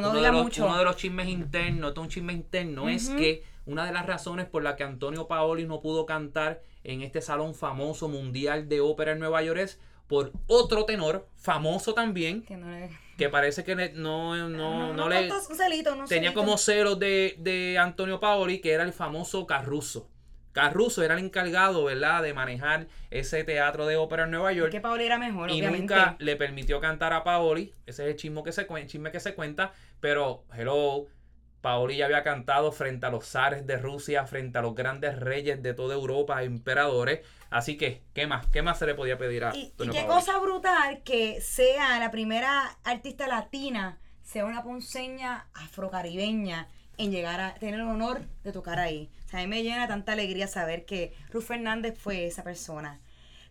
no uno, de los, mucho. uno de los chismes internos, es un chisme interno, es que una de las razones por la que Antonio Paoli no pudo cantar en este salón famoso mundial de ópera en Nueva York es por otro tenor, famoso también, Que no le... que parece que le- no, no, no, le... celito, un Tenía celito. como celos de, de Antonio Paoli, que era el famoso Carruso. Carruso era el encargado, ¿verdad?, de manejar ese teatro de ópera en Nueva York. que Paoli era mejor, Y obviamente. nunca le permitió cantar a Paoli. Ese es el chisme que se, chisme que se cuenta. Pero, hello, Paoli ya había cantado frente a los zares de Rusia, frente a los grandes reyes de toda Europa, emperadores. Así que, ¿qué más? ¿Qué más se le podía pedir a Y, y qué Paoli? cosa brutal que sea la primera artista latina, sea una ponceña afrocaribeña en llegar a tener el honor de tocar ahí. O sea, a mí me llena tanta alegría saber que Ruth Fernández fue esa persona.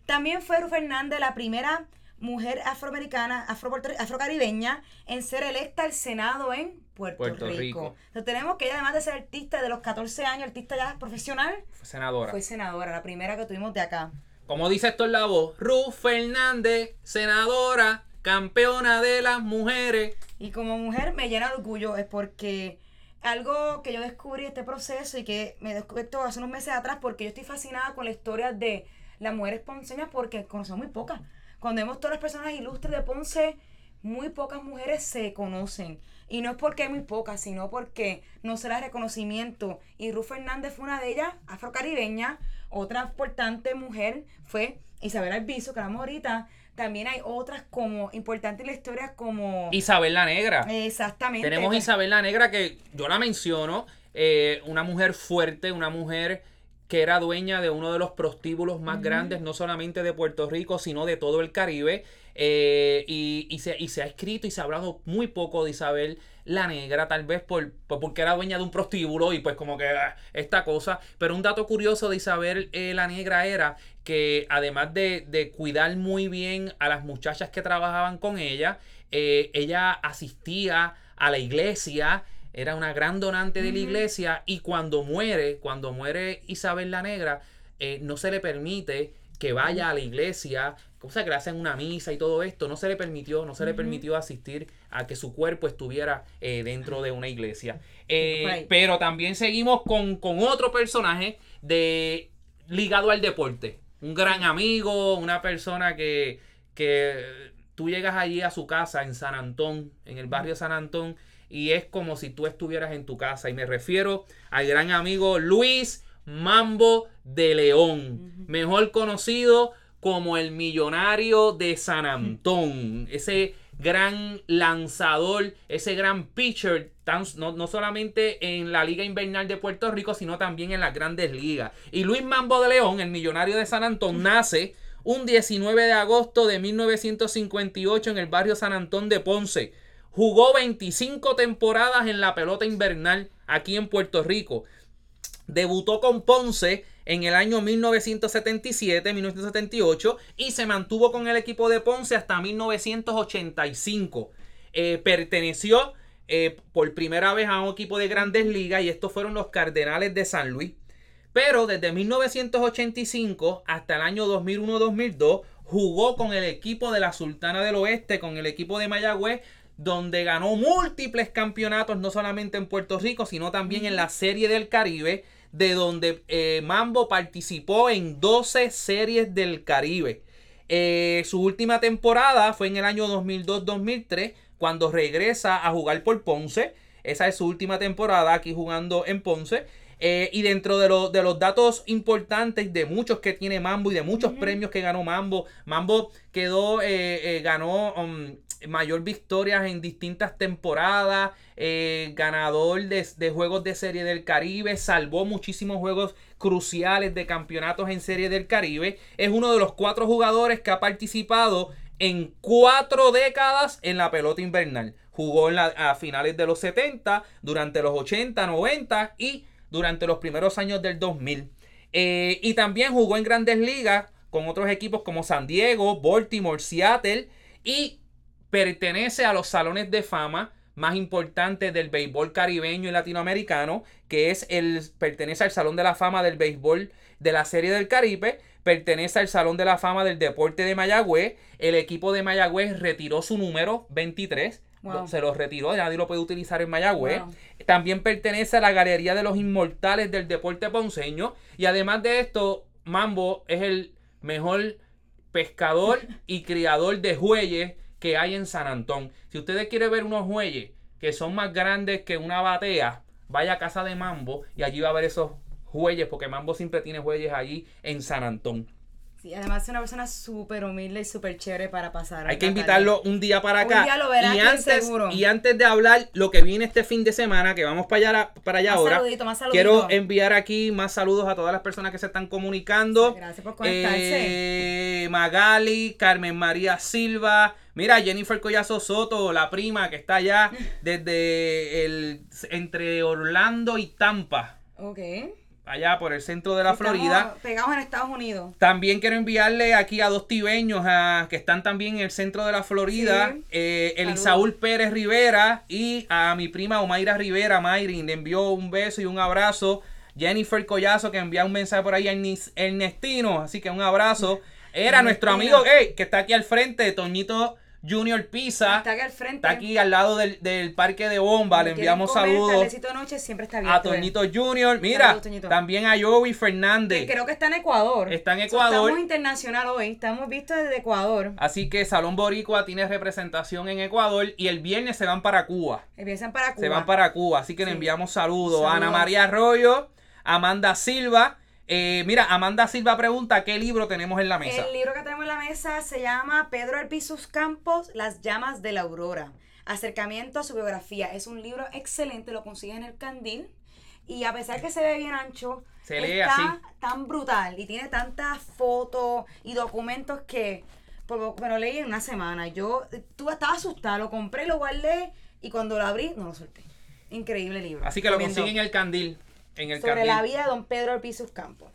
También fue Ruth Fernández la primera mujer afroamericana, afro afrocaribeña en ser electa al Senado en Puerto, Puerto Rico. Rico. Entonces tenemos que ella, además de ser artista de los 14 años, artista ya profesional, Fue senadora. fue senadora, la primera que tuvimos de acá. Como dice esto en la voz, Ruth Fernández, senadora, campeona de las mujeres. Y como mujer me llena de orgullo, es porque algo que yo descubrí este proceso y que me descubierto hace unos meses atrás, porque yo estoy fascinada con la historia de las mujeres ponceñas, porque conocemos muy pocas. Cuando vemos todas las personas ilustres de Ponce, muy pocas mujeres se conocen. Y no es porque hay muy pocas, sino porque no se da reconocimiento. Y Ruth Fernández fue una de ellas, afrocaribeña. Otra importante mujer fue Isabel Albizu, que hablamos ahorita. También hay otras como importantes en la historia como... Isabel la Negra. Exactamente. Tenemos Isabel la Negra que yo la menciono, eh, una mujer fuerte, una mujer que era dueña de uno de los prostíbulos más grandes, no solamente de Puerto Rico, sino de todo el Caribe. Eh, y, y, se, y se ha escrito y se ha hablado muy poco de Isabel la negra, tal vez por, porque era dueña de un prostíbulo y pues como que ah, esta cosa. Pero un dato curioso de Isabel eh, la negra era que además de, de, cuidar muy bien a las muchachas que trabajaban con ella, eh, ella asistía a la iglesia, era una gran donante de la iglesia y cuando muere, cuando muere Isabel la negra, eh, no se le permite que vaya a la iglesia, cosa que le hacen una misa y todo esto, no se le permitió, no se le permitió asistir a que su cuerpo estuviera eh, dentro de una iglesia. Eh, pero también seguimos con, otro personaje de ligado al deporte. Un gran amigo, una persona que, que tú llegas allí a su casa en San Antón, en el barrio San Antón, y es como si tú estuvieras en tu casa. Y me refiero al gran amigo Luis Mambo de León, mejor conocido como el millonario de San Antón, ese gran lanzador, ese gran pitcher, no, solamente en la Liga Invernal de Puerto Rico, sino también en las grandes ligas. Y Luis Mambo de León, el millonario de San Antón, nace un 19 de agosto de 1958 en el barrio San Antón de Ponce. Jugó 25 temporadas en la pelota invernal aquí en Puerto Rico. Debutó con Ponce en el año 1977-1978 y se mantuvo con el equipo de Ponce hasta 1985. Eh, perteneció eh, por primera vez a un equipo de grandes ligas y estos fueron los Cardenales de San Luis. Pero desde 1985 hasta el año 2001-2002 jugó con el equipo de la Sultana del Oeste, con el equipo de Mayagüez, donde ganó múltiples campeonatos, no solamente en Puerto Rico, sino también en la Serie del Caribe de donde eh, Mambo participó en 12 series del Caribe. Eh, su última temporada fue en el año 2002-2003, cuando regresa a jugar por Ponce. Esa es su última temporada aquí jugando en Ponce. Eh, y dentro de, de, los datos importantes de muchos que tiene Mambo y de muchos premios que ganó Mambo, Mambo quedó, ganó um, mayor victorias en distintas temporadas, eh, ganador de, juegos de Serie del Caribe, salvó muchísimos juegos cruciales de campeonatos en Serie del Caribe. Es uno de los cuatro jugadores que ha participado en cuatro décadas en la pelota invernal. Jugó en la, a finales de los 70, durante los 80, 90 y durante los primeros años del 2000. Eh, y también jugó en grandes ligas con otros equipos como San Diego, Baltimore, Seattle y pertenece a los salones de fama más importantes del béisbol caribeño y latinoamericano, que es el pertenece al Salón de la Fama del béisbol de la Serie del Caribe, pertenece al Salón de la Fama del deporte de Mayagüez. El equipo de Mayagüez retiró su número 23, se lo retiró, nadie lo puede utilizar en Mayagüez. También pertenece a la Galería de los Inmortales del deporte ponceño y además de esto, Mambo es el mejor pescador y criador de jueyes que hay en San Antón. Si ustedes quieren ver unos muelles que son más grandes que una batea, vaya a casa de Mambo y allí va a ver esos jueyes, porque Mambo siempre tiene jueyes allí en San Antón. Sí, además es una persona súper humilde y súper chévere para pasar. Hay que invitarlo un día para acá. Un día lo y antes, seguro. Y antes de hablar lo que viene este fin de semana, que vamos para allá, para allá ahora, quiero enviar aquí más saludos a todas las personas que se están comunicando. Gracias por conectarse. Eh, Magali, Carmen María Silva, Mira, Jennifer Collazo Soto, la prima que está allá desde el entre Orlando y Tampa. Ok. Allá por el centro de la Florida. Pegados en Estados Unidos. También quiero enviarle aquí a dos tibeños que están también en el centro de la Florida. Sí. Eh, Elisaúl Pérez Rivera y a mi prima Omaira Rivera, Mayrin. Le envió un beso y un abrazo. Jennifer Collazo que envía un mensaje por ahí a Ernestino. Así que un abrazo. Era nuestro amigo que está aquí al frente, Toñito Junior Pisa. Está aquí al frente. Está aquí al lado del, parque de bomba. Le enviamos saludos. noche siempre está A Toñito Junior. Mira, también a Joey Fernández. creo que está en Ecuador. Está en Ecuador. estamos internacional hoy. Estamos vistos desde Ecuador. Así que Salón Boricua tiene representación en Ecuador. Y el viernes se van para Cuba. El viernes se van para Cuba. Se van para Cuba. Así que le enviamos saludos. a Ana María Arroyo, Amanda Silva. Eh, mira, Amanda Silva pregunta qué libro tenemos en la mesa. El libro que tenemos en la mesa se llama Pedro Albizus Campos, Las llamas de la aurora. Acercamiento a su biografía. Es un libro excelente, lo consigues en el Candil. Y a pesar que se ve bien ancho, se lee está tan brutal y tiene tantas fotos y documentos que Porque me lo leí en una semana. Yo tú estaba asustada, lo compré, lo guardé y cuando lo abrí, no lo solté. Increíble libro. Así que lo consiguen en el candil. En el Sobre la vida de don Pedro Alpizus Campos.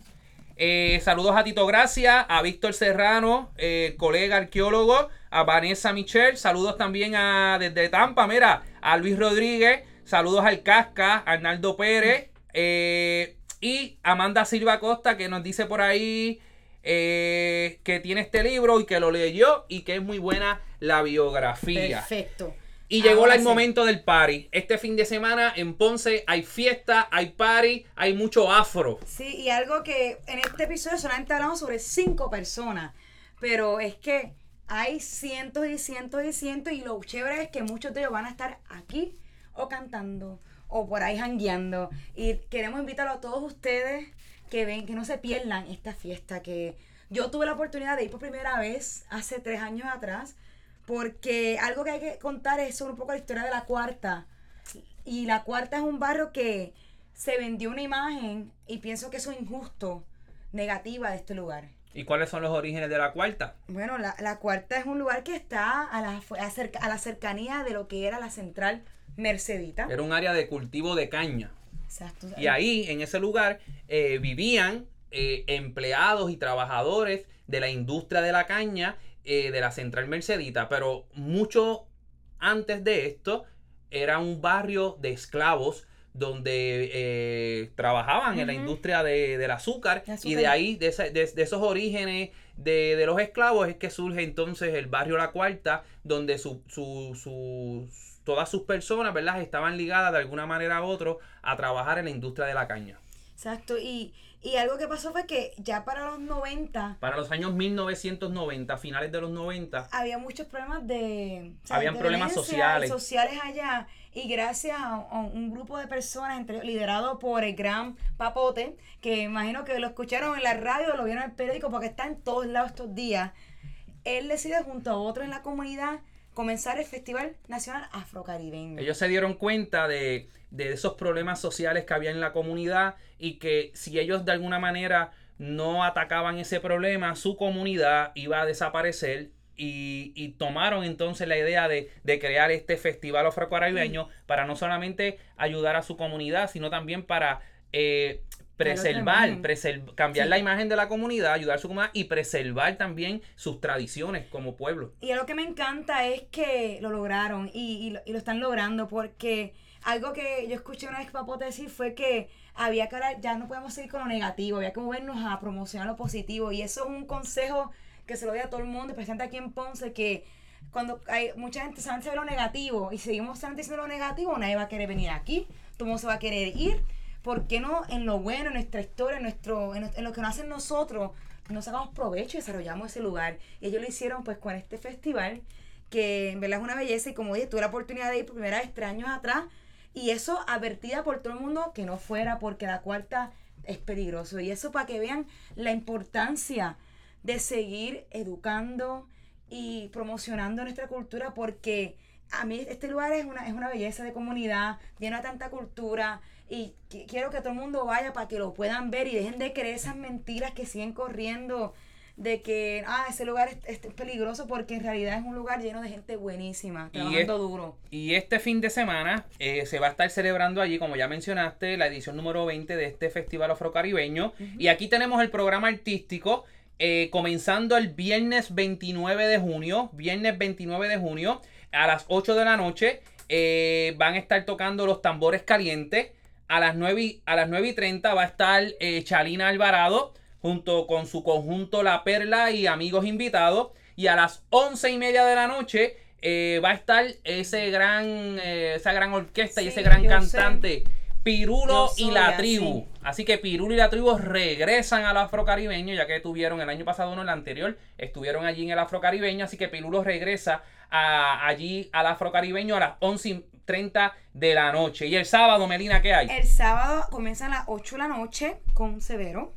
Eh, saludos a Tito Gracia, a Víctor Serrano, eh, colega arqueólogo, a Vanessa Michel, saludos también a desde Tampa, mira, a Luis Rodríguez, saludos al Casca, a Arnaldo Pérez eh, y Amanda Silva Costa que nos dice por ahí que tiene este libro y que lo leyó y que es muy buena la biografía. Perfecto. Y llegó el momento del party. Este fin de semana en Ponce hay fiesta, hay party, hay mucho afro. Sí, y algo que en este episodio solamente hablamos sobre cinco personas. Pero es que hay cientos y cientos y cientos. Y lo chévere es que muchos de ellos van a estar aquí o cantando o por ahí jangueando. Y queremos invitarlo a todos ustedes que ven, que no se pierdan esta fiesta. Que yo tuve la oportunidad de ir por primera vez hace tres años atrás porque algo que hay que contar es sobre un poco la historia de la cuarta. Y la cuarta es un barrio que se vendió una imagen y pienso que eso es injusto, negativa de este lugar. ¿Y cuáles son los orígenes de la cuarta? Bueno, la, cuarta es un lugar que está a la, a, la cercanía de lo que era la central Mercedita. Era un área de cultivo de caña. Exacto. Y ahí, en ese lugar, eh, vivían eh, empleados y trabajadores de la industria de la caña eh, de la central Mercedita, pero mucho antes de esto era un barrio de esclavos donde eh, trabajaban en la industria del azúcar, y de ahí, de, esos orígenes de, los esclavos es que surge entonces el barrio La Cuarta, donde su, su, todas sus personas, ¿verdad? Estaban ligadas de alguna manera u otra a trabajar en la industria de la caña. Exacto, y y algo que pasó fue que ya para los 90... Para los años 1990, finales de los 90... Había muchos problemas de... habían problemas sociales. Sociales allá. Y gracias a, un grupo de personas entre, liderado por el gran Papote, que imagino que lo escucharon en la radio, lo vieron en el periódico, porque está en todos lados estos días, él decide junto a otros en la comunidad comenzar el Festival Nacional Afrocaribeño. Ellos se dieron cuenta de, esos problemas sociales que había en la comunidad y que si ellos de alguna manera no atacaban ese problema, su comunidad iba a desaparecer y, tomaron entonces la idea de, crear este festival afrocaribeño para no solamente ayudar a su comunidad, sino también para eh, preservar, cambiar la imagen de la comunidad, ayudar a su comunidad y preservar también sus tradiciones como pueblo. Y lo que me encanta es que lo lograron y, lo, están logrando porque algo que yo escuché una vez Papote decir fue que había que ya no podemos seguir con lo negativo, había que movernos a promocionar lo positivo y eso es un consejo que se lo doy a todo el mundo, especialmente aquí en Ponce, que cuando hay mucha gente se ve lo negativo y seguimos diciendo lo negativo, nadie va a querer venir aquí, todo el mundo se va a querer ir ¿por qué no en lo bueno, en nuestra historia, en, nuestro, en, lo que nos hacen nosotros, nos sacamos provecho y desarrollamos ese lugar? Y ellos lo hicieron pues con este festival, que en verdad es una belleza y como dije, tuve la oportunidad de ir por primera vez tres años atrás y eso advertida por todo el mundo que no fuera porque la cuarta es peligroso. Y eso para que vean la importancia de seguir educando y promocionando nuestra cultura porque a mí este lugar es una, es una belleza de comunidad, lleno de tanta cultura, y quiero que todo el mundo vaya para que lo puedan ver y dejen de creer esas mentiras que siguen corriendo de que ah, ese lugar es, peligroso porque en realidad es un lugar lleno de gente buenísima, trabajando duro. Y este fin de semana eh, se va a estar celebrando allí, como ya mencionaste, la edición número 20 de este Festival Afrocaribeño. Y aquí tenemos el programa artístico. Eh, comenzando el viernes 29 de junio, viernes 29 de junio, a las 8 de la noche, eh, van a estar tocando los tambores calientes. A las 9 y, a las 9 y 30 va a estar eh, Chalina Alvarado junto con su conjunto La Perla y amigos invitados. Y a las 11 y media de la noche eh, va a estar ese gran, eh, esa gran orquesta y ese gran cantante. Pirulo y la tribu. Así. que Pirulo y la tribu regresan al afrocaribeño, ya que tuvieron el año pasado, no el anterior, estuvieron allí en el afrocaribeño. Así que Pirulo regresa a, allí al afrocaribeño a las 11 30 de la noche. ¿Y el sábado, Melina, qué hay? El sábado comienza a las 8 de la noche con Severo.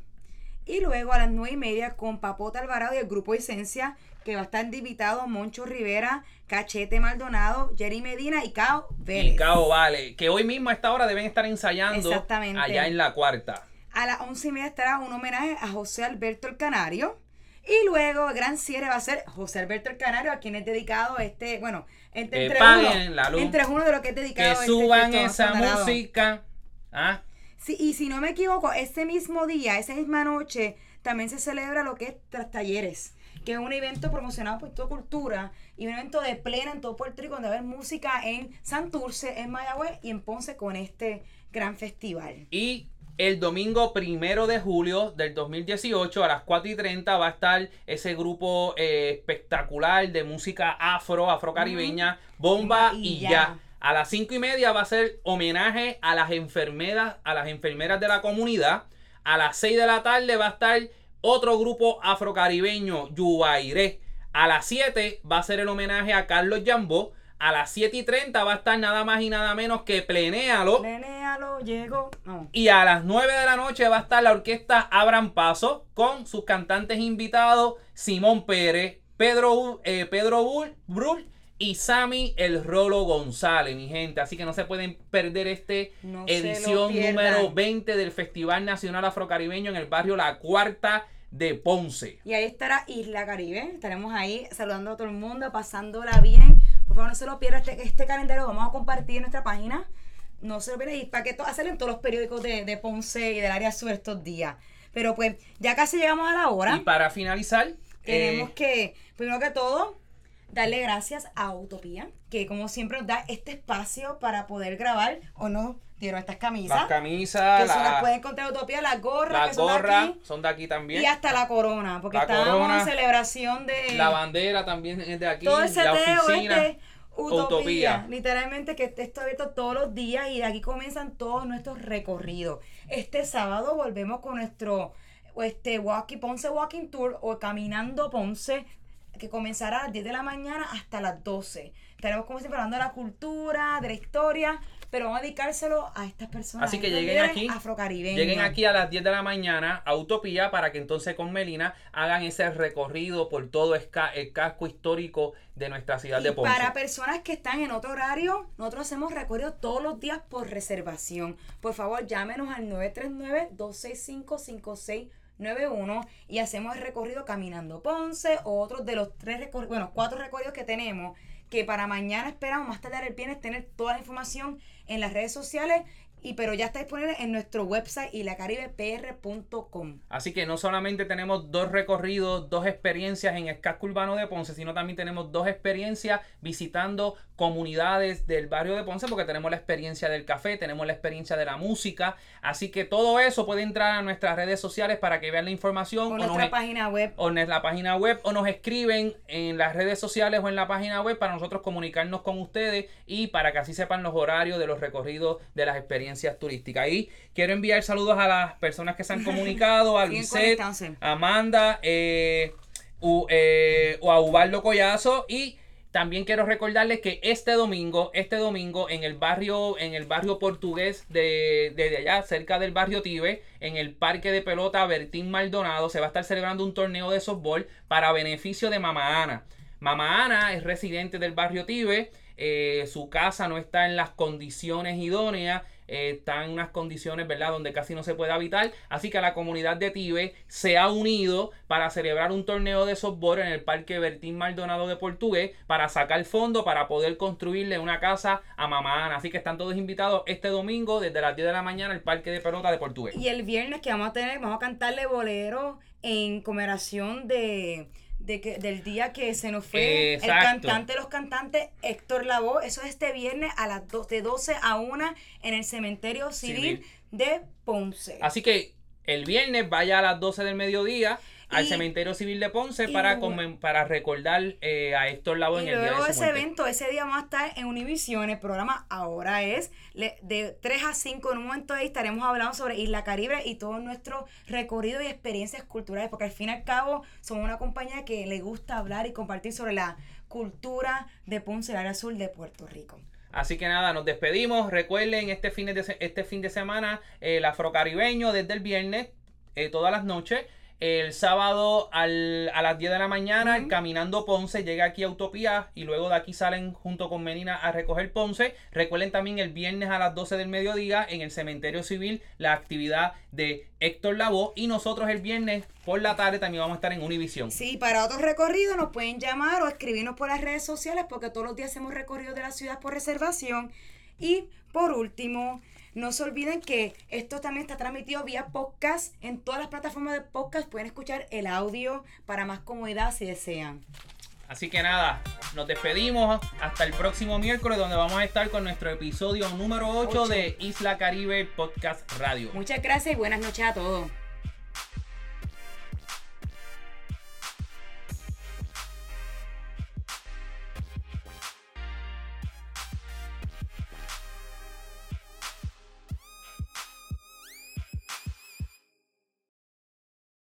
Y luego a las 9 y media con Papota Alvarado y el grupo Esencia, que va a estar invitado Moncho Rivera, Cachete Maldonado, Jerry Medina y Cao Vélez. Y Cao Vale, que hoy mismo a esta hora deben estar ensayando allá en la cuarta. A las 11 y media estará un homenaje a José Alberto el Canario. Y luego el gran cierre va a ser José Alberto el Canario, a quien es dedicado este, bueno, entre, entre uno, la luz. entre uno de lo que es dedicado Que este suban esa música. ¿Ah? Sí, y si no me equivoco, ese mismo día, esa misma noche, también se celebra lo que es Tras Talleres, que es un evento promocionado por toda cultura y un evento de plena en todo Puerto Rico donde va a haber música en Santurce, en Mayagüez y en Ponce con este gran festival. Y el domingo primero de julio del 2018 a las 4 y 30 va a estar ese grupo eh, espectacular de música afro, afrocaribeña, bomba Y y, ya. ya. A las 5 y media va a ser homenaje a las enfermeras, a las enfermeras de la comunidad. A las 6 de la tarde va a estar otro grupo afrocaribeño, Yubairé. A las 7 va a ser el homenaje a Carlos Jambó. A las 7 y 30 va a estar nada más y nada menos que Plenéalo. Plenéalo, llegó. No. Y a las 9 de la noche va a estar la orquesta Abran Paso con sus cantantes invitados Simón Pérez, Pedro, eh, Pedro Bull, Brul y Sammy El Rolo González, mi gente. Así que no se pueden perder este No edición pierdan. número 20 del Festival Nacional Afrocaribeño en el barrio La Cuarta de Ponce. Y ahí estará Isla Caribe. Estaremos ahí saludando a todo el mundo, pasándola bien. Por favor, no se lo pierda este, este calendario. lo Vamos a compartir en nuestra página. No se lo pierda. Y para que to- hacerlo en todos los periódicos de, de Ponce y del área sur estos días. Pero pues, ya casi llegamos a la hora. Y para finalizar, Tenemos eh, que, primero que todo, darle gracias a Utopía, que como siempre nos da este espacio para poder grabar o no dieron estas camisas. las camisas, que eso las la- pueden encontrar en Utopía, las gorras, las gorras son de aquí también. y hasta la corona, porque La estábamos corona, en celebración de La bandera también es de aquí. todo ese la oficina. Utopía. Utopía. Literalmente que esto está abierto todos los días y de aquí comienzan todos nuestros recorridos. Este sábado volvemos con nuestro este walking, Ponce Walking Tour o Caminando Ponce que comenzará a las 10 de la mañana hasta las 12. Estaremos como siempre hablando de la cultura, de la historia, pero vamos a dedicárselo a estas personas. Así que lleguen aquí, Afrocaribeños. Lleguen aquí a las 10 de la mañana a Utopía para que entonces con Melina hagan ese recorrido por todo el casco histórico de nuestra ciudad de Y Ponce. para personas que están en otro horario, nosotros hacemos recorrido todos los días por reservación. Por favor, llámenos al 939-265-5691 y hacemos el recorrido Caminando Ponce o otros de los tres recorridos, bueno, cuatro recorridos que tenemos, que para mañana esperamos más tarde el viernes tener toda la información en las redes sociales. Y pero ya está disponible en nuestro website y lacaribepr.com. Así que no solamente tenemos dos recorridos, dos experiencias en el casco urbano de Ponce, sino también tenemos dos experiencias visitando comunidades del barrio de Ponce, porque tenemos la experiencia del café, tenemos la experiencia de la música. Así que todo eso puede entrar a nuestras redes sociales para que vean la información. O o nuestra nos- página web. o en la página web o nos escriben en las redes sociales o en la página web para nosotros comunicarnos con ustedes y para que así sepan los horarios de los recorridos de las experiencias turísticas. Y quiero enviar saludos a las personas que se han comunicado, a Lisette, Amanda, eh, u- eh, o a Ubaldo Collazo y también quiero recordarles que este domingo, este domingo en el barrio, en el barrio portugués de, de allá, cerca del barrio Tibe, en el parque de pelota Bertín Maldonado, se va a estar celebrando un torneo de softball para beneficio de Mama Ana. Mama Ana es residente del barrio Tibe, eh, su casa no está en las condiciones idóneas, eh, está en unas condiciones, ¿verdad?, donde casi no se puede habitar. Así que la comunidad de Tibe se ha unido para celebrar un torneo de softball en el Parque Bertín Maldonado de Portugués para sacar fondos para poder construirle una casa a Mamá Ana. Así que están todos invitados este domingo desde las 10 de la mañana al Parque de Pelota de Portugués. Y el viernes que vamos a tener, vamos a cantarle bolero en conmemoración de, de que, del día que se nos fue el cantante de los cantantes, Héctor Lavoe. Eso es este viernes a las do- de 12 a 1 en el cementerio civil, Civil. de Ponce. Así que el viernes vaya a las 12 del mediodía al Cementerio Civil de Ponce para, luego- para recordar eh, a Héctor Lavoe en el día luego de su ese muerte. evento, ese día vamos a estar en Univision. El programa ahora es le- de 3 a 5. En un momento ahí estaremos hablando sobre Isla Caribe y todo nuestro recorrido y experiencias culturales. Porque al fin y al cabo somos una compañía que le gusta hablar y compartir sobre la cultura de Ponce, el área sur de Puerto Rico. Así que nada, nos despedimos. Recuerden este fin de, este fin de semana el afrocaribeño desde el viernes, eh, todas las noches. El sábado al, a las 10 de la mañana, caminando Ponce, llega aquí a Utopía y luego de aquí salen junto con Menina a recoger Ponce. Recuerden también el viernes a las 12 del mediodía en el Cementerio Civil la actividad de Héctor Lavoe y nosotros el viernes por la tarde también vamos a estar en Univisión. Sí, para otros recorridos nos pueden llamar o escribirnos por las redes sociales porque todos los días hacemos recorridos de la ciudad por reservación. Y por último, no se olviden que esto también está transmitido vía podcast. En todas las plataformas de podcast pueden escuchar el audio para más comodidad si desean. Así que nada, nos despedimos hasta el próximo miércoles donde vamos a estar con nuestro episodio número 8, 8. de Isla Caribe Podcast Radio. Muchas gracias y buenas noches a todos.